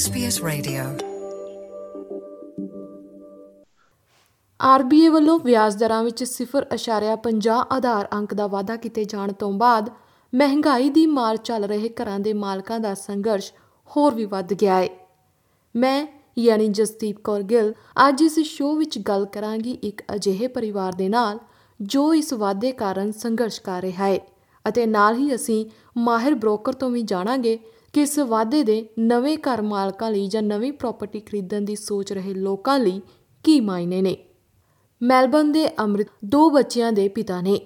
SBS Radio. RBA ਵੱਲੋਂ ਵਿਆਜ ਦਰਾਂ ਵਿੱਚ 0.50 ਆਧਾਰ ਅੰਕ ਦਾ ਵਾਧਾ ਕੀਤੇ ਜਾਣ ਤੋਂ ਬਾਅਦ ਮਹਿੰਗਾਈ ਦੀ ਮਾਰ ਚੱਲ ਰਹੇ ਘਰਾਂ ਦੇ ਮਾਲਕਾਂ ਦਾ ਸੰਘਰਸ਼ ਹੋਰ ਵੀ ਵੱਧ ਗਿਆ ਹੈ ਮੈਂ ਯਾਨੀ ਜਸਦੀਪ ਕੌਰ ਗਿੱਲ ਅੱਜ ਇਸ ਸ਼ੋਅ ਵਿੱਚ ਗੱਲ ਕਰਾਂਗੀ ਇੱਕ ਅਜਿਹੇ ਪਰਿਵਾਰ ਦੇ ਨਾਲ ਜੋ ਇਸ ਵਾਧੇ ਕਾਰਨ ਸੰਘਰਸ਼ ਕਰ ਰਿਹਾ ਹੈ ਅਤੇ ਨਾਲ ਹੀ ਅਸੀਂ ਮਾਹਿਰ ਬ੍ਰੋਕਰ ਤੋਂ ਵੀ ਜਾਣਾਂਗੇ ਕਿ ਇਸ ਵਾਧੇ ਦੇ ਨਵੇਂ ਘਰ ਮਾਲਕਾਂ ਲਈ ਜਾਂ ਨਵੀਂ ਪ੍ਰਾਪਰਟੀ ਖਰੀਦਣ ਦੀ ਸੋਚ ਰਹੇ ਲੋਕਾਂ ਲਈ ਕੀ ਮਾਇਨੇ ਨੇ? ਮੈਲਬਨ ਦੇ ਅੰਮ੍ਰਿਤ ਦੋ ਬੱਚਿਆਂ ਦੇ ਪਿਤਾ ਨੇ।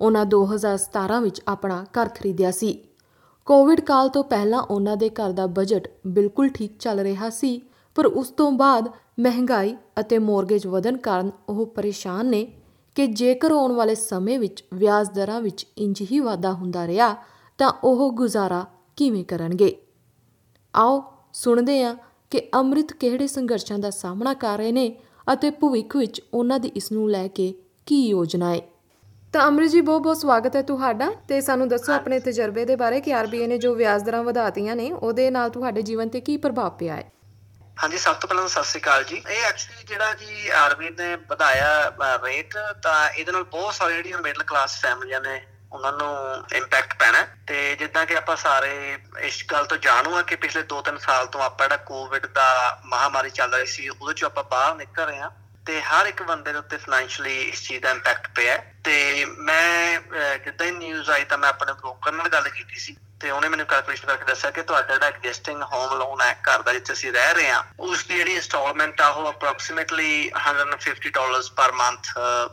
ਉਹਨਾਂ 2017 ਵਿੱਚ ਆਪਣਾ ਘਰ ਖਰੀਦਿਆ ਸੀ। ਕੋਵਿਡ ਕਾਲ ਤੋਂ ਪਹਿਲਾਂ ਉਹਨਾਂ ਦੇ ਘਰ ਦਾ ਬਜਟ ਬਿਲਕੁਲ ਠੀਕ ਚੱਲ ਰਿਹਾ ਸੀ, ਪਰ ਉਸ ਤੋਂ ਬਾਅਦ ਮਹਿੰਗਾਈ ਅਤੇ ਮੌਰਗੇਜ ਵਧਣ ਕਾਰਨ ਉਹ ਪਰੇਸ਼ਾਨ ਨੇ ਕਿ ਜੇਕਰ ਆਉਣ ਵਾਲੇ ਸਮੇਂ ਵਿੱਚ ਵਿਆਜ ਦਰਾਂ ਵਿੱਚ ਇੰਜ ਹੀ ਵਾਧਾ ਹੁੰਦਾ ਰਿਹਾ, ਤਾਂ ਉਹ ਗੁਜ਼ਾਰਾ ਕਿਵੇਂ ਕਰਨਗੇ? ਆਓ ਸੁਣਦੇ ਹਾਂ ਕਿ ਅੰਮ੍ਰਿਤ ਕਿਹੜੇ ਸੰਘਰਸ਼ਾਂ ਦਾ ਸਾਹਮਣਾ ਕਰ ਰਹੇ ਨੇ ਅਤੇ ਭਵਿੱਖ ਵਿੱਚ ਉਹਨਾਂ ਦੀ ਇਸ ਨੂੰ ਲੈ ਕੇ ਕੀ ਯੋਜਨਾ ਹੈ। ਤਾਂ ਅੰਮ੍ਰਿਤ ਜੀ ਬਹੁਤ ਬਹੁਤ ਸਵਾਗਤ ਹੈ ਤੁਹਾਡਾ ਤੇ ਸਾਨੂੰ ਦੱਸੋ ਆਪਣੇ ਤਜਰਬੇ ਦੇ ਬਾਰੇ ਕਿ ਆਰਬੀਆਈ ਨੇ ਜੋ ਵਿਆਜ ਦਰਾਂ ਵਧਾਤੀਆਂ ਨੇ ਉਹਦੇ ਨਾਲ ਤੁਹਾਡੇ ਜੀਵਨ ਤੇ ਕੀ ਪ੍ਰਭਾਵ ਪਿਆ ਹੈ? ਹਾਂਜੀ ਸਭ ਤੋਂ ਪਹਿਲਾਂ ਸਤਿ ਸ੍ਰੀ ਅਕਾਲ ਜੀ। ਇਹ ਐਕਚੁਅਲੀ ਜਿਹੜਾ ਜੀ ਆਰਬੀ ਨੇ ਵਧਾਇਆ ਰੇਟ ਤਾਂ ਇਹਦੇ ਨਾਲ ਬਹੁਤ ਸਾਰੇ ਜਿਹੜੀਆਂ ਮਿਡਲ ਕਲਾਸ ਫੈਮਲੀਆਂ ਨੇ ਉਹਨਾਂ ਨੂੰ ਇੰਪੈਕਟ ਪੈਣਾ। ਤੇ ਜਿੱਦਾਂ ਕਿ ਆਪਾਂ ਸਾਰੇ ਇਸ ਗੱਲ ਤੋਂ ਜਾਣੂ ਆ ਕਿ ਪਿਛਲੇ 2-3 ਸਾਲ ਤੋਂ ਆਪਾਂ ਜਿਹੜਾ ਕੋਵਿਡ ਦਾ ਮਹਾਮਾਰੀ ਚੱਲ ਰਹੀ ਸੀ, ਉਹਦੇ ਚੋਂ ਆਪਾਂ ਬਾਹਰ ਨਿਕਲ ਰਹੇ ਆ ਤੇ ਹਰ ਇੱਕ ਬੰਦੇ ਦੇ ਉੱਤੇ ਫਾਈਨੈਂਸ਼ੀਅਲੀ ਇਸ ਚੀਜ਼ ਦਾ ਇੰਪੈਕਟ ਪਿਆ ਤੇ ਮੈਂ ਜਿੱਦਾਂ ਹੀ ਨਿਊਜ਼ ਆਈ ਤਾਂ ਮੈਂ ਆਪਣੇ ਬ੍ਰੋਕਰ ਨਾਲ ਗੱਲ ਕੀਤੀ ਸੀ। ਤੇ ਉਹਨੇ ਮੈਨੂੰ ਕੈਲਕੂਲੇਸ਼ਨ ਕਰਕੇ ਦੱਸਿਆ ਕਿ ਤੁਹਾਡਾ ਜਿਹੜਾ ਐਗਜ਼ਿਸਟਿੰਗ ਹੋਮ ਲੋਨ ਹੈ, ਘਰ ਦਾ ਜਿੱਥੇ ਅਸੀਂ ਰਹਿ ਰਹੇ ਹਾਂ, ਉਸ ਦੀ ਜਿਹੜੀ ਇੰਸਟਾਲਮੈਂਟ ਆ, ਉਹ ਅਪਰੋਕਸੀਮੇਟਲੀ 150 ਡਾਲਰਸ ਪਰ ਮੰਥ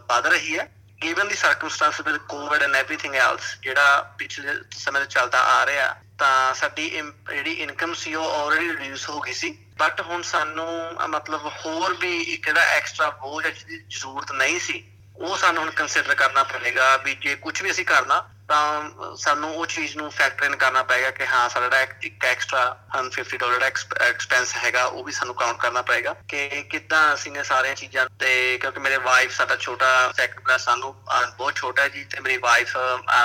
ਵਧ ਰਹੀ ਹੈ। Given the circumstances with covid and everything else, ਜਿਹੜਾ ਪਿਛਲੇ ਸਮੇਂ ਤੋਂ ਚੱਲਦਾ ਆ ਰਿਹਾ, ਤਾਂ ਸਾਡੀ ਜਿਹੜੀ ਇਨਕਮ ਸੀ ਉਹ ਆਲਰੇਡੀ ਰਿਡਿਊਸ ਹੋ ਗਈ ਸੀ। ਬਟ ਹੁਣ ਸਾਨੂੰ, ਮਤਲਬ ਹੋਰ ਵੀ ਇੱਕ ਜਿਹੜਾ ਐਕਸਟਰਾ ਬੋਝ ਜਿਹਦੀ ਜ਼ਰੂਰਤ ਨਹੀਂ ਸੀ। ਉਹ ਸਾਨੂੰ ਹੁਣ ਕੰਸੀਡਰ ਕਰਨਾ ਪਵੇਗਾ ਵੀ ਜੇ ਕੁਝ ਵੀ ਅਸੀਂ ਕਰਨਾ, ਤਾਂ ਸਾਨੂੰ ਉਹ ਚੀਜ਼ ਨੂੰ ਫੈਕਟਰ ਇਨ ਕਰਨਾ ਪਏਗਾ ਕਿ ਹਾਂ, ਸਾਡਾ ਜਿਹੜਾ ਇੱਕ ਐਕਸਟਰਾ 150 ਡਾਲਰ ਦਾ ਐਕਸਪੈਂਸ ਹੈਗਾ, ਉਹ ਵੀ ਸਾਨੂੰ ਕਾਊਂਟ ਕਰਨਾ ਪਏਗਾ ਕਿ ਕਿੱਦਾਂ ਅਸੀਂ ਨੇ ਸਾਰੀਆਂ ਚੀਜ਼ਾਂ ਤੇ, ਕਿਉਂਕਿ ਮੇਰੇ ਵਾਈਫ ਸਾਡਾ ਛੋਟਾ ਸੈਕਟਰ ਸਾਨੂੰ ਬਹੁਤ ਛੋਟਾ ਹੈ ਜੀ ਤੇ ਮੇਰੀ ਵਾਈਫ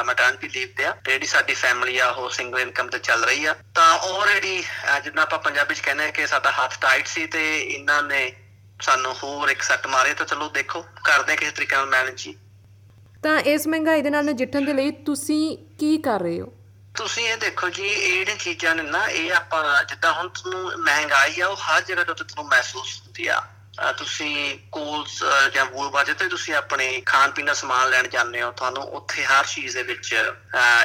ਮੈਟਰਨਿਟੀ ਲੀਵ ਤੇ ਆ ਤੇ ਜਿਹੜੀ ਸਾਡੀ ਫੈਮਿਲੀ ਆ, ਉਹ ਸਿੰਗਲ ਇਨਕਮ ਤੇ ਚੱਲ ਰਹੀ ਆ। ਤਾਂ ਆਲਰੇਡੀ ਜਿੱਦਾਂ ਆਪਾਂ ਪੰਜਾਬੀ ਚ ਕਹਿੰਦੇ ਆ ਕਿ ਸਾਡਾ ਹੱਥ ਟਾਈਟ ਸੀ ਤੇ ਇਹਨਾਂ ਨੇ ਸਾਨੂੰ ਹੋਰ ਇੱਕ ਸੱਟ ਮਾਰੇ ਤਾਂ ਚਲੋ ਦੇਖੋ ਕਰਦੇ ਕਿਸੇ ਤਰੀਕੇ ਨਾਲ ਮੈਨੇਜ ਜੀ। ਤਾਂ ਇਸ ਮਹਿੰਗਾਈ ਦੇ ਨਾਲ ਨਜਿੱਠਣ ਦੇ ਲਈ ਤੁਸੀਂ ਕੀ ਕਰ ਰਹੇ ਹੋ? ਤੁਸੀਂ ਇਹ ਦੇਖੋ ਜੀ ਇਹ ਜਿਹੜੀਆਂ ਚੀਜ਼ਾਂ ਨੇ ਨਾ ਇਹ ਆਪਾਂ ਜਿੱਦਾਂ ਹੁਣ ਤੁਹਾਨੂੰ ਮਹਿੰਗਾਈ ਆ ਉਹ ਹਰ ਜਗ੍ਹਾ ਤੋਂ ਤੁਹਾਨੂੰ ਮਹਿਸੂਸ ਹੁੰਦੀ ਆ। ਤੁਸੀਂ ਕੋਲਸ ਜਾਂ ਵੂਲਬਾਰ ਜਿੱਥੇ ਤੁਸੀਂ ਆਪਣੇ ਖਾਣ ਪੀਣ ਦਾ ਸਮਾਨ ਲੈਣ ਜਾਂਦੇ ਹੋ, ਤੁਹਾਨੂੰ ਉੱਥੇ ਹਰ ਚੀਜ਼ ਦੇ ਵਿੱਚ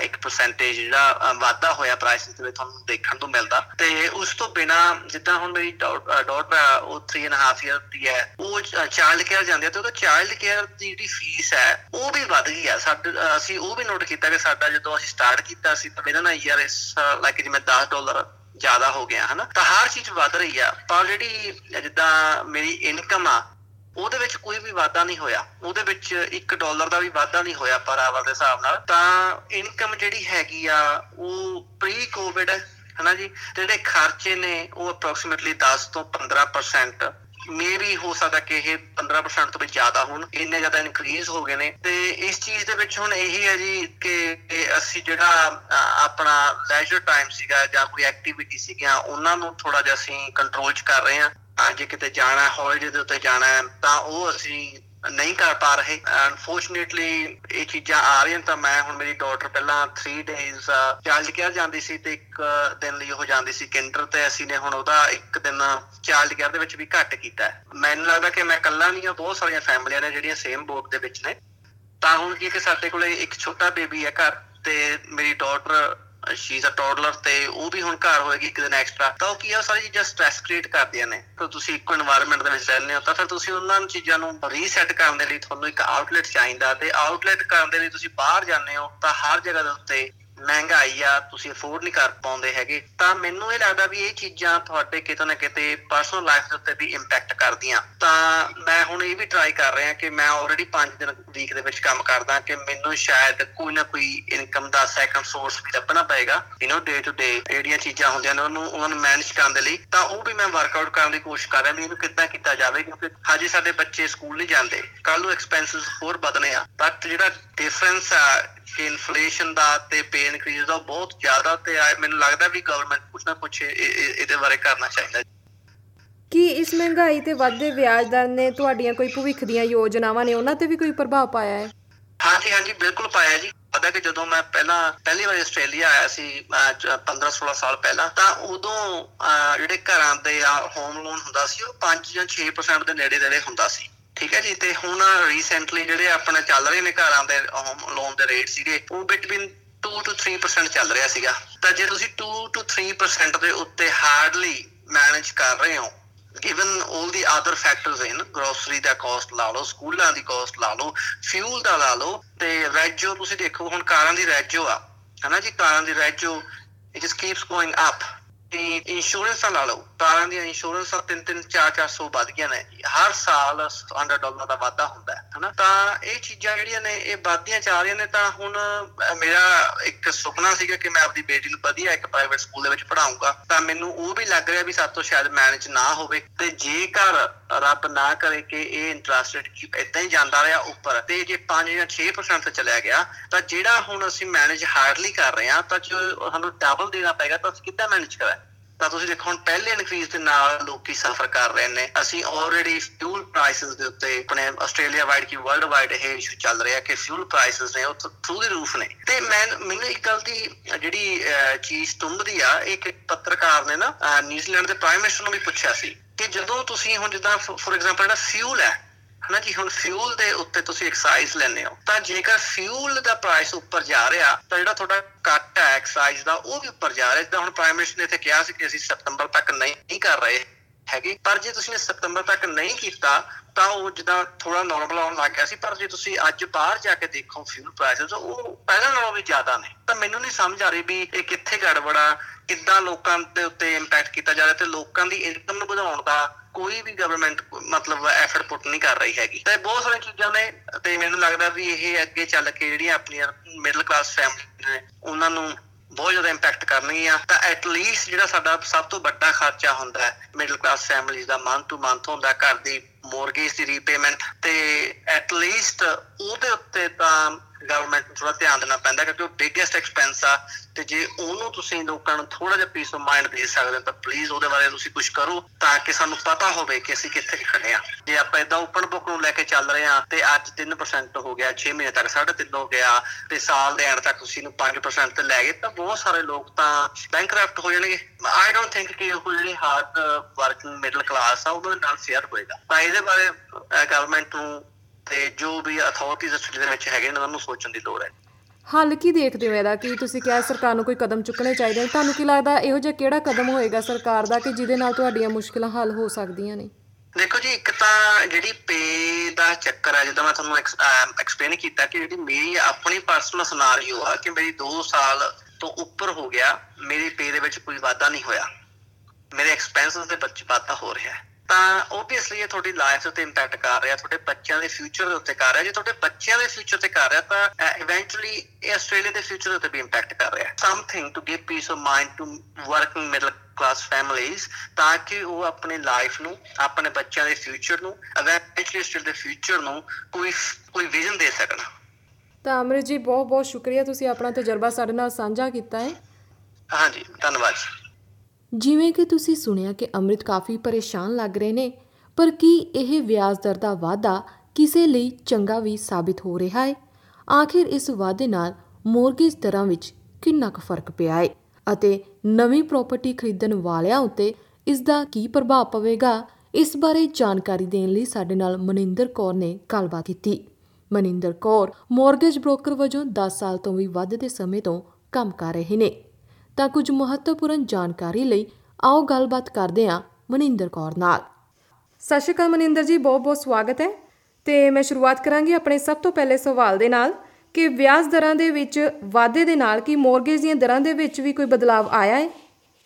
ਇੱਕ ਪਰਸੈਂਟੇਜ ਜਿਹੜਾ ਵਾਧਾ ਹੋਇਆ ਪ੍ਰਾਈਸ ਦੇ ਵਿੱਚ ਤੁਹਾਨੂੰ ਦੇਖਣ ਤੋਂ ਮਿਲਦਾ। ਤੇ ਉਸ ਤੋਂ ਬਿਨਾ ਜਿੱਦਾਂ ਹੁਣ ਮੇਰੀ ਡਾਟ ਉਹ 3 ਐਂਡ ਹਾਫ ਇਅਰ ਦੀ ਹੈ, ਉਹ ਚਾਈਲਡ ਕੇਅਰ ਜਾਂਦੇ ਤੇ ਉਹਦਾ ਚਾਈਲਡ ਕੇਅਰ ਦੀ ਜਿਹੜੀ ਫੀਸ ਹੈ, ਉਹ ਵੀ ਵੱਧ ਗਈ ਹੈ ਸਾਡੇ ਅਸੀਂ ਉਹ ਵੀ ਨੋਟ ਕੀਤਾ ਕਿ ਸਾਡਾ ਜਦੋਂ ਅਸੀਂ ਸਟਾਰਟ ਕੀਤਾ ਸੀ, ਤਾਂ ਇਹਨਾਂ ਨਾਲ ਈਅਰ ਇਸ ਲਾਈਕ ਜਿਵੇਂ 10 ਡਾਲਰ ਜ਼ਿਆਦਾ ਹੋ ਗਿਆ, ਹਨਾ? ਤਾਂ ਹਰ ਚੀਜ਼ ਵੱਧ ਰਹੀ ਆ। ਪਰ ਜਿਹੜੀ ਜਿੱਦਾਂ ਮੇਰੀ ਇਨਕਮ ਆ, ਉਹਦੇ ਵਿੱਚ ਕੋਈ ਵੀ ਵਾਧਾ ਨਹੀਂ ਹੋਇਆ। ਉਹਦੇ ਵਿੱਚ 1 ਡਾਲਰ ਦਾ ਵੀ ਵਾਧਾ ਨਹੀਂ ਹੋਇਆ ਪਰ ਆਵਰ ਦੇ ਹਿਸਾਬ ਨਾਲ। ਤਾਂ ਇਨਕਮ ਜਿਹੜੀ ਹੈਗੀ ਆ, ਉਹ ਪ੍ਰੀ ਕੋਵਿਡ ਹਨਾ ਜੀ? ਤੇ ਜਿਹੜੇ ਖਰਚੇ ਨੇ, ਉਹ ਅਪਰੋਕਸੀਮੇਟਲੀ 10 ਤੋਂ 15% ਮੇਬੀ ਹੋ ਸਕਦਾ ਕਿ ਇਹ 15% ਤੋਂ ਵੀ ਜ਼ਿਆਦਾ ਹੋਣ, ਇੰਨੇ ਜ਼ਿਆਦਾ ਇਨਕਰੀਜ਼ ਹੋ ਗਏ ਨੇ। ਤੇ ਇਸ ਚੀਜ਼ ਦੇ ਵਿੱਚ ਹੁਣ ਇਹੀ ਹੈ ਜੀ ਕਿ ਅਸੀਂ ਜਿਹੜਾ ਆਪਣਾ ਲੈਜਰ ਟਾਈਮ ਸੀਗਾ ਜਾਂ ਕੋਈ ਐਕਟੀਵਿਟੀ ਸੀਗੀਆਂ, ਉਹਨਾਂ ਨੂੰ ਥੋੜਾ ਜਿਹਾ ਅਸੀਂ ਕੰਟਰੋਲ 'ਚ ਕਰ ਰਹੇ ਹਾਂ। ਜੇ ਕਿਤੇ ਜਾਣਾ ਹੌਲੀਡੇ ਦੇ ਉੱਤੇ ਜਾਣਾ ਤਾਂ ਉਹ ਅਸੀਂ ਨਹੀਂ ਕਰ ਪਾ ਰਹੇ। ਅਨਫੋਰਚੂਨੇਟਲੀ ਇਹ ਚੀਜ਼ਾਂ ਆ ਰਹੀਆਂ ਤਾਂ ਮੈਂ ਹੁਣ ਮੇਰੀ ਡਾਟਰ ਪਹਿਲਾਂ 3 ਡੇਜ਼ ਚਾਈਲਡ ਕੇਅਰ ਜਾਂਦੀ ਸੀ ਤੇ ਇੱਕ ਦਿਨ ਲਈ ਉਹ ਜਾਂਦੀ ਸੀ ਕਿੰਡਰ ਤੇ ਅਸੀਂ ਨੇ ਹੁਣ ਉਹਦਾ ਇੱਕ ਦਿਨ ਚਾਈਲਡ ਕੇਅਰ ਦੇ ਵਿੱਚ ਵੀ ਘੱਟ ਕੀਤਾ ਮੈਨੂੰ ਲੱਗਦਾ ਕਿ ਮੈਂ ਇਕੱਲਾ ਨਹੀਂ ਆ ਬਹੁਤ ਸਾਰੀਆਂ ਫੈਮਲੀਆਂ ਨੇ ਜਿਹੜੀਆਂ ਸੇਮ ਬੋਟ ਦੇ ਵਿੱਚ ਨੇ। ਤਾਂ ਹੁਣ ਕੀ ਕਿ ਸਾਡੇ ਕੋਲੇ ਇੱਕ ਛੋਟਾ ਬੇਬੀ ਹੈ ਘਰ ਤੇ ਮੇਰੀ daughter she is a toddler ਤੇ ਉਹ ਵੀ ਹੁਣ ਘਰ ਹੋਏਗੀ ਇੱਕ ਦਿਨ ਐਕਸਟਰਾ ਤਾਂ ਉਹ ਕੀ ਆ ਸਾਰੀ ਚੀਜ਼ਾਂ ਸਟ੍ਰੈਸ ਕ੍ਰੀਏਟ ਕਰਦੀਆਂ ਨੇ। ਤਾਂ ਤੁਸੀਂ ਇੱਕੋ এনवायरमेंट ਦੇ ਵਿੱਚ ਰਹਿੰਦੇ ਹੋ, ਤਾਂ ਫਿਰ ਤੁਸੀਂ ਉਹਨਾਂ ਚੀਜ਼ਾਂ ਨੂੰ ਰੀਸੈਟ ਕਰਨ ਦੇ ਲਈ ਤੁਹਾਨੂੰ ਇੱਕ ਆਊਟਲੈਟ ਚਾਹੀਦਾ ਤੇ ਆਊਟਲੈਟ ਕਰਨ ਦੇ ਲਈ ਤੁਸੀਂ ਬਾਹਰ ਜਾਂਦੇ ਹੋ, ਤਾਂ ਹਰ ਜਗ੍ਹਾ ਦੇ ਉੱਤੇ ਮਹਿੰਗਾਈ ਆ, ਤੁਸੀਂ ਅਫੋਰਡ ਨਹੀਂ ਕਰ ਪਾਉਂਦੇ ਹੈਗੇ, ਤਾਂ ਮੈਨੂੰ ਇਹ ਲੱਗਦਾ ਵੀ ਇਹ ਚੀਜ਼ਾਂ ਤੁਹਾਡੇ ਕਿਤੇ ਨਾ ਕਿਤੇ ਪਰਸਨਲ ਲਾਈਫ ਦੇ ਉੱਤੇ ਵੀ ਇੰਪੈਕਟ ਕਰਦੀਆਂ। ਤਾਂ ਮੈਂ ਹੁਣ ਇਹ ਵੀ ਟਰਾਈ ਕਰ ਰਿਹਾ ਕਿ ਮੈਂ ਆਲਰੇਡੀ 5 ਦਿਨ ਵੀਕ ਦੇ ਵਿੱਚ ਕੰਮ ਕਰਦਾ ਕਿ ਮੈਨੂੰ ਸ਼ਾਇਦ ਕੋਈ ਨਾ ਕੋਈ ਇਨਕਮ ਦਾ ਸੈਕੰਡ ਸੋਰਸ ਵੀ ਲੱਭਣਾ ਪਏਗਾ। You know day to day ਜਿਹੜੀਆਂ ਚੀਜ਼ਾਂ ਹੁੰਦੀਆਂ ਨੇ, ਉਹਨੂੰ, ਉਹਨਾਂ ਨੂੰ ਮੈਨੇਜ ਕਰਨ ਦੇ ਲਈ, ਤਾਂ ਉਹ ਵੀ ਮੈਂ ਵਰਕਆਊਟ ਕਰਨ ਦੀ ਕੋਸ਼ਿਸ਼ ਕਰ ਰਿਹਾ ਵੀ ਇਹਨੂੰ ਕਿੱਦਾਂ ਕੀਤਾ ਜਾਵੇ, ਕਿਉਂਕਿ ਹਾਜੀ ਸਾਡੇ ਬੱਚੇ ਸਕੂਲ ਨਹੀਂ ਜਾਂਦੇ। ਕੱਲ ਨੂੰ ਐਕਸਪੈਂਸਸ ਹੋਰ ਵਧਣੇ ਆ ਬਟ ਜਿਹੜਾ ਡਿਫਰੈਂਸ ਆ ਕਿ ਇਨਫਲੇਸ਼ਨ ਦਾ ਤੇ ਪੇ ਇਨਕਰੀਜ਼ ਦਾ ਬਹੁਤ ਜ਼ਿਆਦਾ ਤੇ ਮੈਨੂੰ ਲੱਗਦਾ ਵੀ ਗਵਰਨਮੈਂਟ ਕੁਝ ਨਾ ਕੁਝ ਇਹਦੇ ਬਾਰੇ ਕਰਨਾ ਚਾਹੀਦਾ ਕੀ ਇਸ ਮਹਿੰਗਾਈ ਤੇ ਵੱਧਦੇ ਵਿਆਜ ਦਰ ਨੇ ਤੁਹਾਡੀਆਂ ਕੋਈ ਭਵਿੱਖ ਦੀਆਂ ਯੋਜਨਾਵਾਂ ਨੇ ਉਹਨਾਂ ਤੇ ਵੀ ਕੋਈ ਪ੍ਰਭਾਵ ਪਾਇਆ ਹੈ? ਹਾਂਜੀ ਹਾਂਜੀ ਬਿਲਕੁਲ ਪਾਇਆ ਜੀ। ਪਤਾ ਕਿ ਜਦੋਂ ਮੈਂ ਪਹਿਲਾਂ ਪਹਿਲੀ ਵਾਰ ਆਸਟ੍ਰੇਲੀਆ ਆਇਆ ਸੀ 15 16 ਸਾਲ ਪਹਿਲਾਂ ਤਾਂ ਉਦੋਂ ਜਿਹੜੇ ਘਰਾਂ ਦੇ ਹੋਮ ਲੋਨ ਹੁੰਦਾ ਸੀ ਉਹ 5 ਜਾਂ 6% ਦੇ ਨੇੜੇ ਨੇੜੇ ਹੁੰਦਾ ਸੀ। ਠੀਕ ਹੈ ਜੀ, ਤੇ ਹੁਣ ਰੀਸੈਂਟਲੀ ਜਿਹੜੇ ਆਪਣੇ ਚੱਲ ਰਹੇ ਨੇ ਘਰਾਂ ਦੇ ਹੋਮ ਲੋਨ ਦੇ ਰੇਟ ਸੀਗੇ, ਉਹ ਬਿਟਵੀਨ 2 ਤੋਂ 3% ਚੱਲ ਰਿਹਾ ਸੀਗਾ। ਤਾਂ ਜੇ ਤੁਸੀਂ 2 ਤੋਂ 3% ਦੇ ਉੱਤੇ ਹਾਰਡਲੀ ਮੈਨੇਜ ਕਰ ਰਹੇ ਹੋ, given all the other factors in, grocery ਦਾ ਕਾਸਟ ਲਾ ਲਓ, ਸਕੂਲਾਂ ਦੀ ਕਾਸਟ ਲਾ ਲਓ ਫਿਊਲ ਦਾ ਲਾ ਲਓ, ਤੇ ਰੈਜੋ ਤੁਸੀਂ ਦੇਖੋ, ਹੁਣ ਕਾਰਾਂ ਦੀ ਰੈਜੋ ਆ। ਹਨਾ ਜੀ, ਕਾਰਾਂ ਦੀ ਰੈਜੋ it just keeps going up ਤੇ ਇੰਸ਼ੋਰੈਂਸ ਲਾ ਲਓ ਕਾਰਾਂ ਦੀ ਇੰਸ਼ੋਰੈਂਸ 3 3 4 400 ਵੱਧ ਗਿਆ ਨੇ। ਹਰ ਸਾਲ 100 ਡਾਲਰ ਦਾ ਵਾਧਾ ਹੁੰਦਾ ਹੈ, ਹਨਾ? ਤਾਂ ਇਹ ਚੀਜ਼ਾਂ ਜਿਹੜੀਆਂ ਨੇ, ਇਹ ਵੱਧਦੀਆਂ ਜਾ ਰਹੀਆਂ ਨੇ, ਤਾਂ ਹੁਣ ਮੇਰਾ ਇੱਕ ਸੁਪਨਾ ਸੀਗਾ ਕਿ ਮੈਂ ਆਪਣੀ ਬੇਟੀ ਨੂੰ ਵਧੀਆ ਇੱਕ ਪ੍ਰਾਈਵੇਟ ਸਕੂਲ ਦੇ ਵਿੱਚ ਪੜਾਉਂਗਾ ਤਾਂ ਮੈਨੂੰ ਉਹ ਵੀ ਲੱਗ ਰਿਹਾ ਵੀ ਸਾਡੇ ਤੋਂ ਸ਼ਾਇਦ ਮੈਨੇਜ ਨਾ ਹੋਵੇ। ਤੇ ਜੇਕਰ ਰੱਬ ਨਾ ਕਰੇ ਕਿ ਇਹ ਇੰਟਰਸਟ ਰੇਟ ਇਦਾਂ ਹੀ ਜਾਂਦਾ ਰਿਹਾ ਉੱਪਰ, ਤੇ ਜੇ 5 ਜਾਂ 6% ਤੇ ਚਲਿਆ ਗਿਆ, ਤਾਂ ਜਿਹੜਾ ਹੁਣ ਅਸੀਂ ਮੈਨੇਜ ਹਾਰਡਲੀ ਕਰ ਰਹੇ ਹਾਂ, ਤਾਂ ਜੋ ਸਾਨੂੰ ਡਬਲ ਦੇਣਾ ਪਏਗਾ, ਤਾਂ ਅਸੀਂ ਕਿੱਦਾਂ ਮੈਨੇਜ ਕਰਾਂ ਤਾਂ ਤੁਸੀਂ ਦੇਖੋ, ਹੁਣ ਪਹਿਲੇ ਇਨਕਰੀਜ਼ ਦੇ ਨਾਲ ਲੋਕੀ ਸਫਰ ਕਰ ਰਹੇ ਨੇ। ਅਸੀਂ ਆਲਰੇਡੀ ਫਿਊਲ ਪ੍ਰਾਈਸਸ ਦੇ ਉੱਤੇ ਆਪਣੇ ਆਸਟ੍ਰੇਲੀਆ ਵਾਈਡ ਕੀ ਵਰਲਡ ਵਾਈਡ ਇਹ ਇਸ਼ੂ ਚੱਲ ਰਿਹਾ ਕਿ ਫਿਊਲ ਪ੍ਰਾਈਸਸ ਨੇ, ਉਹ ਥਰੂ ਦੀ ਰੂਫ ਨੇ। ਤੇ ਮੈਂ, ਮੈਨੂੰ ਇੱਕ ਗੱਲ ਦੀ ਜਿਹੜੀ ਚੀਜ਼ ਤੁੰਬਦੀ ਆ, ਇੱਕ ਪੱਤਰਕਾਰ ਨੇ ਨਾ ਨਿਊਜ਼ੀਲੈਂਡ ਦੇ ਪ੍ਰਾਈਮ ਮਿਨਿਸਟਰ ਨੂੰ ਵੀ ਪੁੱਛਿਆ ਸੀ ਕਿ ਜਦੋਂ ਤੁਸੀਂ ਹੁਣ ਜਿੱਦਾਂ ਫੋਰ ਐਗਜ਼ਾਮਪਲ ਜਿਹੜਾ ਫਿਊਲ ਹੈ ਹਨਾ ਜੀ ਹੁਣ ਫਿਊਲ ਦੇ ਉੱਤੇ ਤੁਸੀਂ ਐਕਸਾਈਜ਼ ਲੈਨੇ ਹੋ, ਤਾਂ ਜੇਕਰ ਫਿਊਲ ਦਾ ਪ੍ਰਾਈਸ ਉੱਪਰ ਜਾ ਰਿਹਾ, ਤਾਂ ਜਿਹੜਾ ਤੁਹਾਡਾ ਕੱਟ ਹੈ ਐਕਸਾਈਜ਼ ਦਾ, ਉਹ ਵੀ ਉੱਪਰ ਜਾ ਰਿਹਾ। ਜਿੱਦਾਂ ਹੁਣ ਪ੍ਰਾਈਮ ਮਿਨਿਸਟਰ ਨੇ ਇੱਥੇ ਕਿਹਾ ਸੀ ਕਿ ਅਸੀਂ ਸਤੰਬਰ ਤੱਕ ਨਹੀਂ ਕਰ ਰਹੇ ਹੈਗੇ, ਪਰ ਜੇ ਤੁਸੀਂ ਸਤੰਬਰ ਤੱਕ ਨਹੀਂ ਕੀਤਾ, ਤਾਂ ਉਹ ਜਿੱਦਾਂ ਥੋੜਾ ਨਾਰਮਲ ਆਉਣ ਲੱਗ ਗਿਆ ਸੀ। ਪਰ ਜੇ ਤੁਸੀਂ ਅੱਜ ਬਾਹਰ ਜਾ ਕੇ ਦੇਖੋ ਫਿਊਲ ਪ੍ਰਾਈਸਸ ਉਹ ਪਹਿਲਾਂ ਨਾਲੋਂ ਵੀ ਜ਼ਿਆਦਾ ਨੇ। ਤਾਂ ਮੈਨੂੰ ਨਹੀਂ ਸਮਝ ਆ ਰਹੀ ਵੀ ਇਹ ਕਿੱਥੇ ਗੜਬੜਾ ਕਿੱਦਾਂ ਲੋਕਾਂ ਦੇ ਉੱਤੇ ਇੰਪੈਕਟ ਕੀਤਾ ਜਾ ਰਿਹਾ ਤੇ ਲੋਕਾਂ ਦੀ ਇਨਕਮ ਨੂੰ ਵਧਾਉਣ ਦਾ ਕੋਈ ਵੀ ਗਵਰਨਮੈਂਟ ਮਤਲਬ ਐਫਰਟ ਪੁੱਟ ਨਹੀਂ ਕਰ ਰਹੀ ਹੈਗੀ। ਤੇ ਬਹੁਤ ਸਾਰੀਆਂ ਚੀਜ਼ਾਂ ਨੇ ਤੇ ਮੈਨੂੰ ਲੱਗਦਾ ਵੀ ਇਹ ਅੱਗੇ ਚੱਲ ਕੇ ਜਿਹੜੀਆਂ ਆਪਣੀਆਂ ਮਿਡਲ ਕਲਾਸ ਫੈਮਿਲੀ ਨੇ, ਉਹਨਾਂ ਨੂੰ ਬਹੁਤ ਜ਼ਿਆਦਾ ਇੰਪੈਕਟ ਕਰਨਗੀਆਂ। ਤਾਂ ਐਟ ਲੀਸਟ ਜਿਹੜਾ ਸਾਡਾ ਸਭ ਤੋਂ ਵੱਡਾ ਖਰਚਾ ਹੁੰਦਾ ਹੈ ਮਿਡਲ ਕਲਾਸ ਫੈਮਿਲੀਜ਼ ਦਾ ਮੰਥ ਟੂ ਮੰਥ ਹੁੰਦਾ, ਘਰ ਦੀ ਮੋਰਗੇਜ ਦੀ ਰੀਪੇਮੈਂਟ ਤੇ ਐਟ ਲੀਸਟ ਉਹਦੇ ਉੱਤੇ ਤਾਂ ਗਵਰਨਮੈਂਟ ਨੂੰ ਥੋੜਾ ਧਿਆਨ ਦੇਣਾ ਪੈਂਦਾ ਕਿਉਂਕਿ ਉਹ ਬਿਗੇਸਟ ਐਕਸਪੈਂਸ ਆ ਤੇ ਜੇ ਉਹਨੂੰ ਤੁਸੀਂ ਲੋਕਾਂ ਨੂੰ ਥੋੜਾ ਜਿਹਾ ਪੀਸ ਆਫ ਮਾਈਂਡ ਦੇ ਸਕਦੇ ਤਾਂ ਪਲੀਜ਼ ਉਹਦੇ ਬਾਰੇ ਤੁਸੀਂ ਕੁਝ ਕਰੋ ਤਾਂ ਕਿ ਸਾਨੂੰ ਪਤਾ ਹੋਵੇ ਕਿ ਅਸੀਂ ਕਿੱਥੇ ਖੜੇ ਆ ਜੇ ਆਪਾਂ ਇਦਾਂ ਓਪਨ ਬੁੱਕ ਨੂੰ ਲੈ ਕੇ ਚੱਲ ਰਹੇ ਆ ਤੇ ਅੱਜ 3% ਹੋ ਗਿਆ 6 ਮਹੀਨੇ ਤੱਕ 3.5 ਹੋ ਗਿਆ ਤੇ ਸਾਲ ਦੇ ਐਂਡ ਤੱਕ ਤੁਸੀਂ ਨੂੰ 5% ਤੇ ਲੈ ਗਏ ਤਾਂ ਬਹੁਤ ਸਾਰੇ ਲੋਕ ਤਾਂ ਬੈਂਕਰਪਟ ਹੋ ਜਾਣਗੇ। ਆਈ ਡੋਨਟ ਥਿੰਕ ਕਿ ਉਹ ਜਿਹੜੇ ਹਾਰਡ ਵਰਕਿੰਗ ਮਿਡਲ ਕਲਾਸ ਆ ਉਹਨਾਂ ਦੇ ਨਾਲ ਸ਼ੇਅਰ ਹੋਏਗਾ। ਤਾਂ ਇਹਦੇ ਬਾਰੇ ਗਵਰਨਮੈਂਟ ਨੂੰ ਤੇ ਜੋ ਵੀ ਅਥਾਰਟੀਜ਼ ਅਸਟੇਟ ਦੇ ਵਿੱਚ ਹੈਗੇ ਇਹਨਾਂ ਨੂੰ ਸੋਚਣ ਦੀ ਲੋੜ ਹੈ। ਹੱਲ ਕੀ ਦੇਖਦੇ ਹੋ ਇਹਦਾ? ਕਿ ਤੁਸੀਂ ਕਿਹਾ ਸਰਕਾਰ ਨੂੰ ਕੋਈ ਕਦਮ ਚੁੱਕਣੇ ਚਾਹੀਦੇ ਨੇ? ਤੁਹਾਨੂੰ ਕੀ ਲੱਗਦਾ ਇਹੋ ਜਿਹਾ ਕਿਹੜਾ ਕਦਮ ਹੋਏਗਾ ਸਰਕਾਰ ਦਾ ਕਿ ਜਿਹਦੇ ਨਾਲ ਤੁਹਾਡੀਆਂ ਮੁਸ਼ਕਲਾਂ ਹੱਲ ਹੋ ਸਕਦੀਆਂ ਨੇ? ਦੇਖੋ ਜੀ ਇੱਕ ਤਾਂ ਜਿਹੜੀ ਪੇ ਦਾ ਚੱਕਰ ਹੈ ਜਦੋਂ ਮੈਂ ਤੁਹਾਨੂੰ ਐਕਸਪਲੇਨ ਕੀਤਾ ਕਿ ਜਿਹੜੀ ਮੇਰੀ ਆਪਣੀ ਪਰਸਨਲ ਸਿਨੈਰੀਓ ਆ ਕਿ ਮੇਰੀ 2 ਸਾਲ ਤੋਂ ਉੱਪਰ ਹੋ ਗਿਆ ਮੇਰੀ ਪੇ ਦੇ ਵਿੱਚ ਕੋਈ ਵਾਧਾ ਨਹੀਂ ਹੋਇਆ। ਮੇਰੇ ਐਕਸਪੈਂਸਸ ਦੇ ਵਿੱਚ ਵਾਧਾ ਹੋ ਰਿਹਾ। ਹੈ ਤਾਂ ਓਬਵੀਅਸਲੀ ਇਹ ਤੁਹਾਡੀ ਲਾਈਫ ਉੱਤੇ ਇੰਪੈਕਟ ਕਰ ਰਿਹਾ ਤੁਹਾਡੇ ਬੱਚਿਆਂ ਦੇ ਫਿਊਚਰ ਦੇ ਉੱਤੇ ਕਰ ਰਿਹਾ। ਜੇ ਤੁਹਾਡੇ ਬੱਚਿਆਂ ਦੇ ਫਿਊਚਰ ਤੇ ਕਰ ਰਿਹਾ ਤਾਂ ਇਵੈਂਚੁਅਲੀ ਇਹ ਆਸਟ੍ਰੇਲੀਆ ਦੇ ਫਿਊਚਰ ਉੱਤੇ ਵੀ ਇੰਪੈਕਟ ਕਰ ਰਿਹਾ। Something to give peace of mind to working middle class families ਤਾਂ ਕਿ ਉਹ ਆਪਣੀ ਲਾਈਫ ਨੂੰ ਆਪਣੇ ਬੱਚਿਆਂ ਦੇ ਫਿਊਚਰ ਨੂੰ ਇਵੈਂਚੁਅਲੀ ਸਟਿਲ ਦੇ ਫਿਊਚਰ ਨੂੰ ਕੋਈ ਕੋਈ ਵਿਜ਼ਨ ਦੇ ਸਕਣ। ਤਾਂ ਅਮਰਿਤ ਜੀ ਬਹੁਤ ਬਹੁਤ ਸ਼ੁਕਰੀਆ। ਤੁਸੀਂ ਆਪਣਾ ਤਜਰਬਾ ਸਾਡੇ ਨਾਲ ਸਾਂਝਾ ਕੀਤਾ ਹੈ। ਹਾਂਜੀ ਧੰਨਵਾਦ। ਜਿਵੇਂ ਕਿ ਤੁਸੀਂ ਸੁਣਿਆ ਕਿ ਅਮਰਿਤ ਕਾਫੀ ਪਰੇਸ਼ਾਨ ਲੱਗ ਰਹੇ ਨੇ, ਪਰ ਕੀ ਇਹ ਵਿਆਜ ਦਰ ਦਾ ਵਾਧਾ ਕਿਸੇ ਲਈ ਚੰਗਾ ਵੀ ਸਾਬਿਤ ਹੋ ਰਿਹਾ ਹੈ? ਆਖਿਰ ਇਸ ਵਾਅਦੇ ਨਾਲ ਮੋਰਗੇਜ ਦਰਾਂ ਵਿੱਚ ਕਿੰਨਾ ਕੁ ਫ਼ਰਕ ਪਿਆ ਹੈ? ਅਤੇ ਨਵੀਂ ਪ੍ਰਾਪਰਟੀ ਖਰੀਦਣ ਵਾਲਿਆਂ ਉੱਤੇ ਇਸ ਦਾ ਕੀ ਪ੍ਰਭਾਵ ਪਵੇਗਾ? ਇਸ ਬਾਰੇ ਜਾਣਕਾਰੀ ਦੇਣ ਲਈ ਸਾਡੇ ਨਾਲ ਮਨਿੰਦਰ ਕੌਰ ਨੇ ਗੱਲਬਾਤ ਕੀਤੀ। ਮਨਿੰਦਰ ਕੌਰ, ਮੋਰਗੇਜ ਬ੍ਰੋਕਰ ਵਜੋਂ 10 ਸਾਲ ਤੋਂ ਵੀ ਵੱਧ ਦੇ ਸਮੇਂ ਤੋਂ ਕੰਮ ਕਰ ਰਹੇ ਨੇ। ਤਾਂ ਕੁਝ ਮਹੱਤਵਪੂਰਨ ਜਾਣਕਾਰੀ ਲਈ ਆਓ ਗੱਲਬਾਤ ਕਰਦੇ ਹਾਂ ਮਨਿੰਦਰ ਕੌਰ ਨਾਲ। ਸਤਿ ਸ਼੍ਰੀ ਅਕਾਲ ਮਨਿੰਦਰ ਜੀ ਬਹੁਤ-ਬਹੁਤ ਸਵਾਗਤ ਹੈ। ਤੇ ਮੈਂ ਸ਼ੁਰੂਆਤ ਕਰਾਂਗੀ ਆਪਣੇ ਸਭ ਤੋਂ ਪਹਿਲੇ ਸਵਾਲ ਦੇ ਨਾਲ ਕਿ ਵਿਆਜ ਦਰਾਂ ਦੇ ਵਿੱਚ ਵਾਧੇ ਦੇ ਨਾਲ ਕੀ ਮੋਰਗੇਜ ਦੀਆਂ ਦਰਾਂ ਦੇ ਵਿੱਚ ਵੀ ਕੋਈ ਬਦਲਾਅ ਆਇਆ ਹੈ?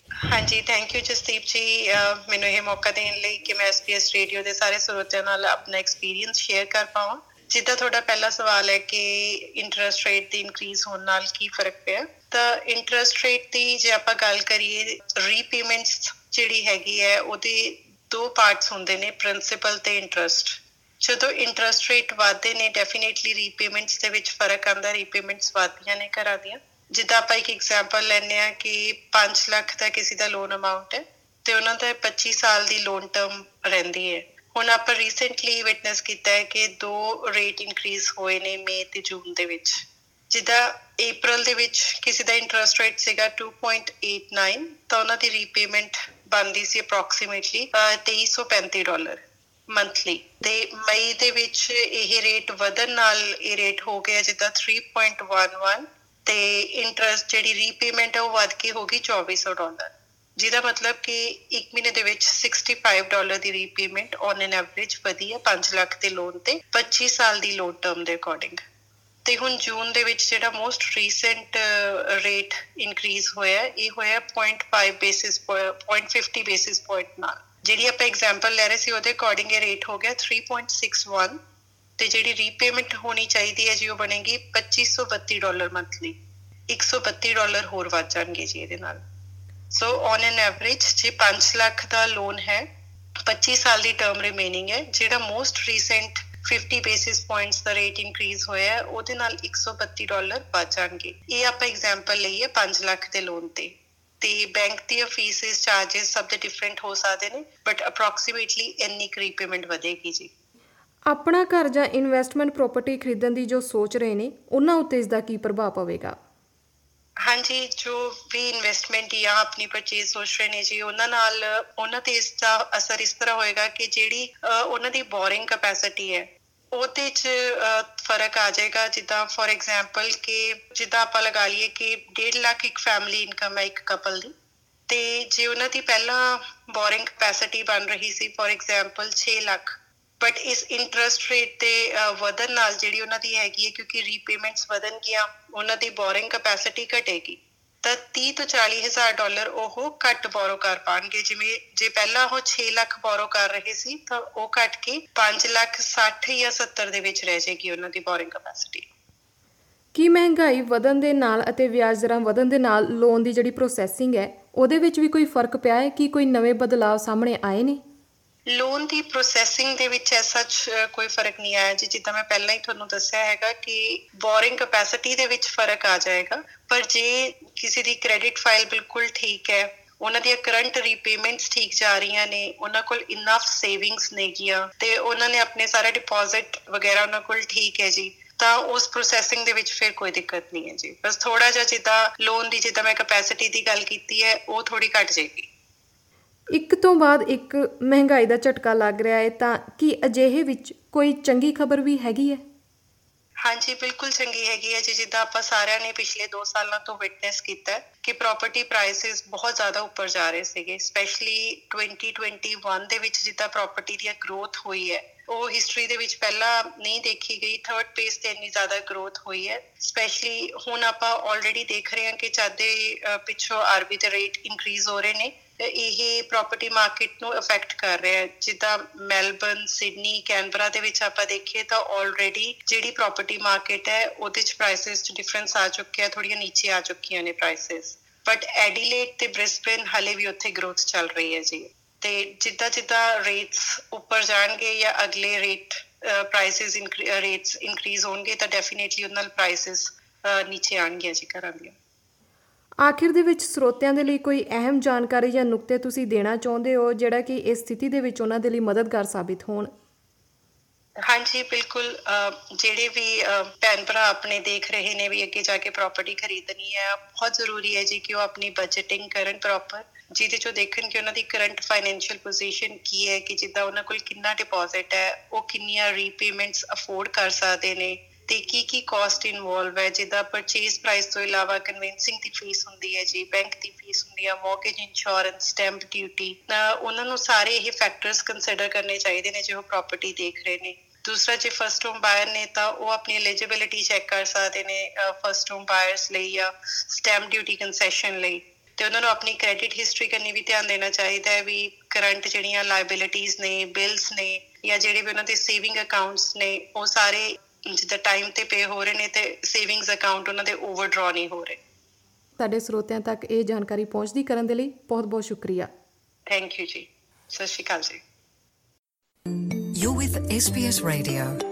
ਹਾਂਜੀ ਥੈਂਕ ਯੂ ਜਸਦੀਪ ਜੀ। ਮੈਨੂੰ ਇਹ ਮੌਕਾ ਦੇਣ ਲਈ ਕਿ ਮੈਂ ਐਸਪੀਐਸ ਰੇਡੀਓ ਦੇ ਸਾਰੇ ਸਰੋਤਿਆਂ ਨਾਲ ਆਪਣਾ ਐਕਸਪੀਰੀਅੰਸ ਸ਼ੇਅਰ ਕਰ ਪਾਵਾਂ। ਜਿੱਦਾਂ ਤੁਹਾਡਾ ਪਹਿਲਾ ਸਵਾਲ ਹੈ ਕਿ ਇੰਟਰਸਟ ਰੇਟ ਦੀ ਇਨਕਰੀਜ਼ ਹੋਣ ਨਾਲ ਕੀ ਫ਼ਰਕ ਪਿਆ? ਤਾਂ ਇੰਟਰਸਟ ਰੇਟ ਦੀ ਜੇ ਆਪਾਂ ਗੱਲ ਕਰੀਏ ਰੀਪੇਮੈਂਟਸ ਜਿਹੜੀ ਹੈਗੀ ਹੈ, ਉਹਦੇ ਦੋ ਪਾਰਟਸ ਹੁੰਦੇ ਨੇ ਪ੍ਰਿੰਸੀਪਲ ਤੇ ਇੰਟਰਸਟ ਜਦੋਂ ਇੰਟਰਸਟ ਰੇਟ ਵਧਦੇ ਨੇ ਡੈਫੀਨਿਟਲੀ ਰੀਪੇਮੈਂਟਸ ਦੇ ਵਿੱਚ ਫ਼ਰਕ ਆਉਂਦਾ ਰੀਪੇਮੈਂਟਸ ਵਧਦੀਆਂ ਨੇ ਘਰਾਂ ਦੀਆਂ। ਜਿੱਦਾਂ ਆਪਾਂ ਇੱਕ ਐਗਜ਼ਾਮਪਲ ਲੈਨੇ ਆ ਕਿ 5 ਲੱਖ ਦਾ ਕਿਸੇ ਦਾ ਲੋਨ ਅਮਾਉਂਟ ਹੈ, ਤੇ ਉਹਨਾਂ ਦਾ 25 ਸਾਲ ਦੀ ਲੋਨ ਟਰਮ ਰਹਿੰਦੀ ਹੈ। ਹੁਣ ਆਪਾਂ ਰੀਸੈਂਟਲੀ ਵਿਟਨੈਸ ਕੀਤਾ ਹੈ ਕਿ ਦੋ ਰੇਟ ਇਨਕਰੀਜ਼ ਹੋਏ ਨੇ ਮਈ ਤੇ ਜੂਨ ਦੇ ਵਿੱਚ। ਜਿੱਦਾਂ April ਦੇ ਵਿੱਚ ਕਿਸੇ ਦਾ ਇੰਟਰਸਟ ਰੇਟ ਸੀਗਾ 2.89 ਤਾਂ ਉਹਨਾਂ ਦੀ ਰੀਪੇਮੈਂਟ ਬਣਦੀ ਸੀ ਅਪਰੋਕਸੀਮੇਟਲੀ 2335 ਡਾਲਰ ਮੰਥਲੀ ਤੇ ਮਈ ਦੇ ਵਿੱਚ ਇਹ ਰੇਟ ਵਧਣ ਨਾਲ ਇਹ ਰੇਟ ਹੋ ਗਿਆ ਜਿੱਦਾਂ 3.11 ਤੇ ਇੰਟਰਸਟ ਜਿਹੜੀ ਰੀਪੇਮੈਂਟ ਹੈ ਉਹ ਵਧ ਕੇ ਹੋ ਗਈ 2400 ਡਾਲਰ ਜਿਹਦਾ ਮਤਲਬ ਕਿ 1 ਮਹੀਨੇ ਦੇ ਵਿੱਚ 65 ਡਾਲਰ ਦੀ ਰੀਪੇਮੈਂਟ ਔਨ ਐਨ ਐਵਰੇਜ ਵਧੀ ਹੈ 5 ਲੱਖ ਦੇ ਲੋਨ ਤੇ 25 ਸਾਲ ਦੀ ਲੋਨ ਟਰਮ ਦੇ ਅਕੋਰਡਿੰਗ ਤੇ ਹੁਣ ਜੂਨ ਦੇ ਵਿੱਚ ਜਿਹੜਾ ਮੋਸਟ ਰੀਸੈਂਟ ਰੇਟ ਇਨਕਰੀਜ਼ ਹੋਇਆ ਇਹ ਹੋਇਆ 0.5 ਬੇਸਿਸ 0.50 ਬੇਸਿਸ ਪੁਆਇੰਟ ਨਾਲ। ਜਿਹੜੀ ਆਪਾਂ ਐਗਜ਼ਾਮਪਲ ਲੈ ਰਹੇ ਸੀ, ਉਹਦੇ ਅਕੋਰਡਿੰਗ ਇਹ ਰੇਟ ਹੋ ਗਿਆ 3.61 ਤੇ ਜਿਹੜੀ ਰੀਪੇਮੈਂਟ ਹੋਣੀ ਚਾਹੀਦੀ ਹੈ ਜੀ, ਉਹ ਬਣੇਗੀ 2532 ਡਾਲਰ ਮੰਥਲੀ 132 ਡਾਲਰ ਹੋਰ ਵੱਧ ਜਾਣਗੇ ਜੀ ਇਹਦੇ ਨਾਲ। ਸੋ ਔਨ ਐਨ ਐਵਰੇਜ ਜੇ 5 ਲੱਖ ਦਾ ਲੋਨ ਹੈ 25 ਸਾਲ ਦੀ ਟਰਮ ਰਿਮੇਨਿੰਗ ਹੈ, ਜਿਹੜਾ ਮੋਸਟ ਰੀਸੈਂਟ 50 ਬੇਸਿਸ ਪੁਆਇੰਟਸ ਦਾ ਰੇਟ ਇਨਕਰੀਜ਼ ਹੋਇਆ ਹੈ, ਉਹਦੇ ਨਾਲ 132 ਡਾਲਰ ਵੱਧ ਜਾਣਗੇ। ਇਹ ਆਪਾਂ ਐਗਜ਼ਾਮਪਲ ਲਈਏ 5 ਲੱਖ ਦੇ ਲੋਨ ਤੇ। ਤੇ ਬੈਂਕ ਦੀਆਂ ਫੀਸਿਸ ਚਾਰजेस ਸਭ ਦੇ ਡਿਫਰੈਂਟ ਹੋ ਸਕਦੇ ਨੇ ਬਟ ਅਪਰੋਕਸੀਮੇਟਲੀ ਇੰਨੀ ਰੀਪੇਮੈਂਟ ਵਧੇਗੀ ਜੀ। ਆਪਣਾ ਘਰ ਜਾਂ ਇਨਵੈਸਟਮੈਂਟ ਪ੍ਰਾਪਰਟੀ ਖਰੀਦਣ ਦੀ ਜੋ ਸੋਚ ਰਹੇ ਨੇ, ਉਹਨਾਂ ਉੱਤੇ ਇਸ ਦਾ ਕੀ ਪ੍ਰਭਾਵ ਪਵੇਗਾ? ਹਾਂਜੀ, ਜੋ ਵੀ ਇਨਵੈਸਟਮੈਂਟ ਜਾਂ ਆਪਣੀ ਪਰਚੇਜ਼ ਸੋਚ ਰਹੇ ਨੇ ਜੀ, ਉਹਨਾਂ ਨਾਲ, ਉਹਨਾਂ ਤੇ ਇਸ ਦਾ ਅਸਰ ਇਸ ਤਰ੍ਹਾਂ ਹੋਏਗਾ ਕਿ ਜਿਹੜੀ ਉਹਨਾਂ ਦੀ ਬੋਰਿੰਗ ਕੈਪੈਸਿਟੀ ਹੈ, ਉਹਦੇ 'ਚ ਫ਼ਰਕ ਆ ਜਾਏਗਾ। ਜਿੱਦਾਂ ਫੋਰ ਐਗਜ਼ਾਮਪਲ ਕਿ ਜਿੱਦਾਂ ਆਪਾਂ ਲਗਾ ਲਈਏ ਕਿ 1.5 ਲੱਖ ਇੱਕ ਫੈਮਿਲੀ ਇਨਕਮ ਹੈ ਇੱਕ ਕਪਲ ਦੀ, ਤੇ ਜੇ ਉਹਨਾਂ ਦੀ ਪਹਿਲਾਂ ਬੋਰਿੰਗ ਕੈਪੈਸਿਟੀ ਬਣ ਰਹੀ ਸੀ ਫੋਰ ਐਗਜ਼ਾਮਪਲ 6 ਲੱਖ ਬਟ ਇਸ ਇੰਟਰਸਟ ਰੇਟ ਤੇ ਵਧਨ ਨਾਲ ਜਿਹੜੀ ਉਹਨਾਂ ਦੀ ਹੈਗੀ ਹੈ, ਕਿਉਂਕਿ ਰੀਪੇਮੈਂਟਸ ਵਧਨ ਗਿਆ ਉਹਨਾਂ ਦੀ ਬੋਰਿੰਗ ਕੈਪੈਸਿਟੀ ਘਟੇਗੀ, ਤਾਂ 30 ਤੋਂ 40 ਹਜ਼ਾਰ ਡਾਲਰ ਉਹ ਘੱਟ ਬੋਰੋ ਕਰ ਪਾਣਗੇ। ਜਿਵੇਂ, ਜੇ ਪਹਿਲਾਂ ਉਹ 6 ਲੱਖ ਬੋਰੋ ਕਰ ਰਹੇ ਸੀ, ਤਾਂ ਉਹ ਘਟ ਕੇ 5 ਲੱਖ 60 ਜਾਂ 70 ਦੇ ਵਿੱਚ ਰਹਿ ਜਾਏਗੀ ਉਹਨਾਂ ਦੀ ਬੋਰਿੰਗ ਕੈਪੈਸਿਟੀ ਕੀ ਮਹਿੰਗਾਈ ਵਧਣ ਦੇ ਨਾਲ ਅਤੇ ਵਿਆਜ ਦਰਾਂ ਵਧਣ ਦੇ ਨਾਲ ਲੋਨ ਦੀ ਜਿਹੜੀ ਪ੍ਰੋਸੈਸਿੰਗ ਹੈ, ਉਹਦੇ ਵਿੱਚ ਵੀ ਕੋਈ ਫ਼ਰਕ ਪਿਆ ਹੈ? ਕਿ ਕੋਈ ਨਵੇਂ ਬਦਲਾਅ ਸਾਹਮਣੇ ਆਏ ਨੇ? ਲੋਨ ਦੀ ਪ੍ਰੋਸੈਸਿੰਗ ਦੇ ਵਿੱਚ ਐਸਾ ਕੋਈ ਫ਼ਰਕ ਨਹੀਂ ਆਇਆ ਜੀ? ਜਿੱਦਾਂ ਮੈਂ ਪਹਿਲਾਂ ਹੀ ਤੁਹਾਨੂੰ ਦੱਸਿਆ ਹੈਗਾ ਕਿ ਬੋਰਿੰਗ ਕੈਪੈਸਿਟੀ ਦੇ ਵਿੱਚ ਫ਼ਰਕ ਆ ਜਾਏਗਾ, ਪਰ ਜੇ ਕਿਸੇ ਦੀ ਕ੍ਰੈਡਿਟ ਫਾਈਲ ਬਿਲਕੁਲ ਠੀਕ ਹੈ, ਉਹਨਾਂ ਦੀਆਂ ਕਰੰਟ ਰੀਪੇਮੈਂਟਸ ਠੀਕ ਜਾ ਰਹੀਆਂ ਨੇ, ਉਹਨਾਂ ਕੋਲ ਇਨਫ ਸੇਵਿੰਗਸ ਨੇਗੀਆਂ ਤੇ ਉਹਨਾਂ ਨੇ ਆਪਣੇ ਸਾਰੇ ਡਿਪੋਜ਼ਿਟ ਵਗੈਰਾ ਉਹਨਾਂ ਕੋਲ ਠੀਕ ਹੈ ਜੀ, ਤਾਂ ਉਸ ਪ੍ਰੋਸੈਸਿੰਗ ਦੇ ਵਿੱਚ ਫਿਰ ਕੋਈ ਦਿੱਕਤ ਨਹੀਂ ਹੈ ਜੀ। ਬਸ ਥੋੜਾ ਜਿਹਾ ਜਿੱਦਾਂ ਲੋਨ ਦੀ ਜਿੱਦਾਂ ਮੈਂ ਕੈਪੈਸਿਟੀ ਦੀ ਗੱਲ ਕੀਤੀ ਹੈ, ਉਹ ਥੋੜੀ ਘਟ ਜਾਏਗੀ। ਇੱਕ ਤੋਂ ਬਾਅਦ ਇੱਕ ਮਹਿੰਗਾਈ ਦਾ ਝਟਕਾ ਲੱਗ ਰਿਹਾ ਹੈ, ਤਾਂ ਕੀ ਅਜਿਹੇ ਵਿੱਚ ਕੋਈ ਚੰਗੀ ਖਬਰ ਵੀ ਹੈਗੀ ਹੈ? ਹਾਂਜੀ, ਬਿਲਕੁਲ ਚੰਗੀ ਹੈਗੀ ਹੈ ਜੀ, ਜਿੱਦਾਂ ਆਪਾਂ ਸਾਰਿਆਂ ਨੇ ਪਿਛਲੇ 2 ਸਾਲਾਂ ਤੋਂ ਵਿਟਨੈਸ ਕੀਤਾ ਕਿ ਪ੍ਰਾਪਰਟੀ ਪ੍ਰਾਈਸਸ ਬਹੁਤ ਜ਼ਿਆਦਾ ਉੱਪਰ ਜਾ ਰਹੇ ਸੀਗੇ ਸਪੈਸ਼ਲੀ 2021 ਦੇ ਵਿੱਚ ਜਿੱਦਾਂ ਪ੍ਰਾਪਰਟੀ ਦੀ ਗਰੋਥ ਹੋਈ ਹੈ, ਉਹ ਹਿਸਟਰੀ ਦੇ ਵਿੱਚ ਪਹਿਲਾਂ ਨਹੀਂ ਦੇਖੀ ਗਈ ਥਰਡ ਪੇਸ ਤੇ ਇੰਨੀ ਜ਼ਿਆਦਾ ਗਰੋਥ ਹੋਈ ਹੈ ਸਪੈਸ਼ਲੀ ਹੁਣ ਆਪਾਂ ਆਲਰੇਡੀ ਦੇਖ ਰਹੇ ਹਾਂ ਕਿ ਚਾਦੇ ਪਿੱਛੋਂ ਆਰਬੀ ਦੇ ਰੇਟ ਇਨਕਰੀਜ਼ ਹੋ ਰਹੇ ਨੇ ਇਹ ਪ੍ਰਾਪਰਟੀ ਮਾਰਕੀਟ ਨੂੰ ਅਫੈਕਟ ਕਰ ਰਿਹਾ ਹੈ। ਜਿੱਦਾਂ ਮੈਲਬਨ ਸਿਡਨੀ, ਕੈਨਬਰਾ ਦੇ ਵਿੱਚ ਆਪਾਂ ਦੇਖੀਏ ਤਾਂ ਆਲਰੇਡੀ ਜਿਹੜੀ ਪ੍ਰਾਪਰਟੀ ਮਾਰਕੀਟ ਹੈ, ਉਹਦੇ ਚ ਪ੍ਰਾਈਸਸ ਚ ਡਿਫਰੈਂਸ ਆ ਚੁੱਕਿਆ ਥੋੜੀਆਂ ਨੀਚੇ ਆ ਚੁੱਕੀਆਂ ਨੇ ਪ੍ਰਾਈਸਸ ਬਟ ਐਡੀਲੇਡ ਤੇ ਬ੍ਰਿਸਬਨ ਹਲੇ ਵੀ ਉੱਥੇ ਗਰੋਥ ਚੱਲ ਰਹੀ ਹੈ ਜੀ। ਤੇ ਜਿੱਦਾਂ ਜਿੱਦਾਂ ਰੇਟਸ ਉੱਪਰ ਜਾਣਗੇ ਜਾਂ ਅਗਲੇ ਰੇਟ ਪ੍ਰਾਈਸਸ ਰੇਟਸ ਇਨਕਰੀਜ਼ ਹੋਣਗੇ ਤਾਂ ਡੈਫੀਨਿਟਲੀ ਉਹਨਾਂ ਨਾਲ ਪ੍ਰਾਈਸਸ ਨੀਚੇ ਆਣਗੇ ਜੀ ਘਰਾਂ ਦੀਆਂ। ਆਖਿਰ ਦੇ ਵਿੱਚ ਸਰੋਤਿਆਂ ਦੇ ਲਈ ਕੋਈ ਅਹਿਮ ਜਾਣਕਾਰੀ ਜਾਂ ਨੁਕਤੇ ਤੁਸੀਂ ਦੇਣਾ ਚਾਹੁੰਦੇ ਹੋ, ਜਿਹੜਾ ਕਿ ਇਸ ਸਥਿਤੀ ਦੇ ਵਿੱਚ ਉਹਨਾਂ ਦੇ ਲਈ ਮਦਦਗਾਰ ਸਾਬਿਤ ਹੋਣ? ਹਾਂਜੀ, ਬਿਲਕੁਲ ਜਿਹੜੇ ਵੀ ਭੈਣ ਭਰਾ ਆਪਣੇ ਦੇਖ ਰਹੇ ਨੇ ਵੀ ਅੱਗੇ ਜਾ ਕੇ ਪ੍ਰਾਪਰਟੀ ਖਰੀਦਣੀ ਹੈ, ਬਹੁਤ ਜ਼ਰੂਰੀ ਹੈ ਜੀ ਕਿ ਉਹ ਆਪਣੀ ਬਜਟਿੰਗ ਕਰਨ ਪ੍ਰੋਪਰ ਜਿਹਦੇ ਚੋਂ ਦੇਖਣ ਕਿ ਉਹਨਾਂ ਦੀ ਕਰੰਟ ਫਾਈਨੈਂਸ਼ੀਅਲ ਪੋਜੀਸ਼ਨ ਕੀ ਹੈ, ਕਿ ਜਿੱਦਾਂ ਉਹਨਾਂ ਕੋਲ ਕਿੰਨਾ ਡਿਪੋਜ਼ਿਟ ਹੈ, ਉਹ ਕਿੰਨੀਆਂ ਰੀਪੇਮੈਂਟਸ ਅਫੋਰਡ ਕਰ ਸਕਦੇ ਨੇ ਤੇ ਕੀ ਕੀ ਕਾਸਟ ਇਨਵੋਲਵ ਹੈ? ਜਿੱਦਾਂ ਪਰਚੇਸ ਪ੍ਰਾਈਸ ਤੋਂ ਇਲਾਵਾ ਕਨਵੈਂਸਿੰਗ ਦੀ ਫੀਸ ਹੁੰਦੀ ਹੈ ਜੀ ਬੈਂਕ ਦੀ ਫੀਸ ਹੁੰਦੀ ਹੈ ਮੌਰਗੇਜ ਇੰਸ਼ੋਰੈਂਸ ਸਟੈਂਪ ਡਿਊਟੀ ਉਹਨਾਂ ਨੂੰ ਸਾਰੇ ਇਹ ਫੈਕਟਰਸ ਕੰਸੀਡਰ ਕਰਨੇ ਚਾਹੀਦੇ ਨੇ ਜੇ ਉਹ ਪ੍ਰਾਪਰਟੀ ਦੇਖ ਰਹੇ ਨੇ। ਦੂਸਰਾ, ਜੇ ਫਸਟ ਹੋਮ ਬਾਇਰ ਨੇ ਤਾਂ ਉਹ ਆਪਣੀ ਐਲੀਜੀਬਿਲਿਟੀ ਚੈੱਕ ਕਰ ਸਕਦੇ ਨੇ ਫਸਟ ਹੋਮ ਬਾਇਰਸ ਲਈ ਜਾਂ ਸਟੈਂਪ ਡਿਊਟੀ ਕਨਸੈਸ਼ਨ ਲਈ। ਤੇ ਉਹਨਾਂ ਨੂੰ ਆਪਣੀ ਕ੍ਰੈਡਿਟ ਹਿਸਟਰੀ ਕਰਨੀ ਵੀ ਧਿਆਨ ਦੇਣਾ ਚਾਹੀਦਾ ਹੈ ਵੀ ਕਰੰਟ ਜਿਹੜੀਆਂ ਲਾਇਬਿਲਿਟੀਆਂ ਨੇ ਬਿਲਸ ਨੇ ਜਾਂ ਜਿਹੜੇ ਵੀ ਉਹਨਾਂ ਦੇ ਸੇਵਿੰਗ ਅਕਾਊਂਟਸ ਨੇ, ਉਹ ਸਾਰੇ ਜਿੱਦਾਂ ਟਾਈਮ ਤੇ ਪੇ ਹੋ ਰਹੇ ਨੇ ਤੇ ਸੇਵਿੰਗਸ ਅਕਾਊਂਟ ਉਹਨਾਂ ਦੇ ਓਵਰਡਰਾ ਨਹੀਂ ਹੋ ਰਹੇ। ਸਾਡੇ ਸਰੋਤਿਆਂ ਤੱਕ ਇਹ ਜਾਣਕਾਰੀ ਪਹੁੰਚਦੀ ਕਰਨ ਦੇ ਲਈ ਬਹੁਤ ਬਹੁਤ ਸ਼ੁਕਰੀਆ। ਥੈਂਕ ਯੂ ਜੀ। ਸਤਿ ਸ਼੍ਰੀ ਅਕਾਲ ਜੀ। You're with SBS Radio.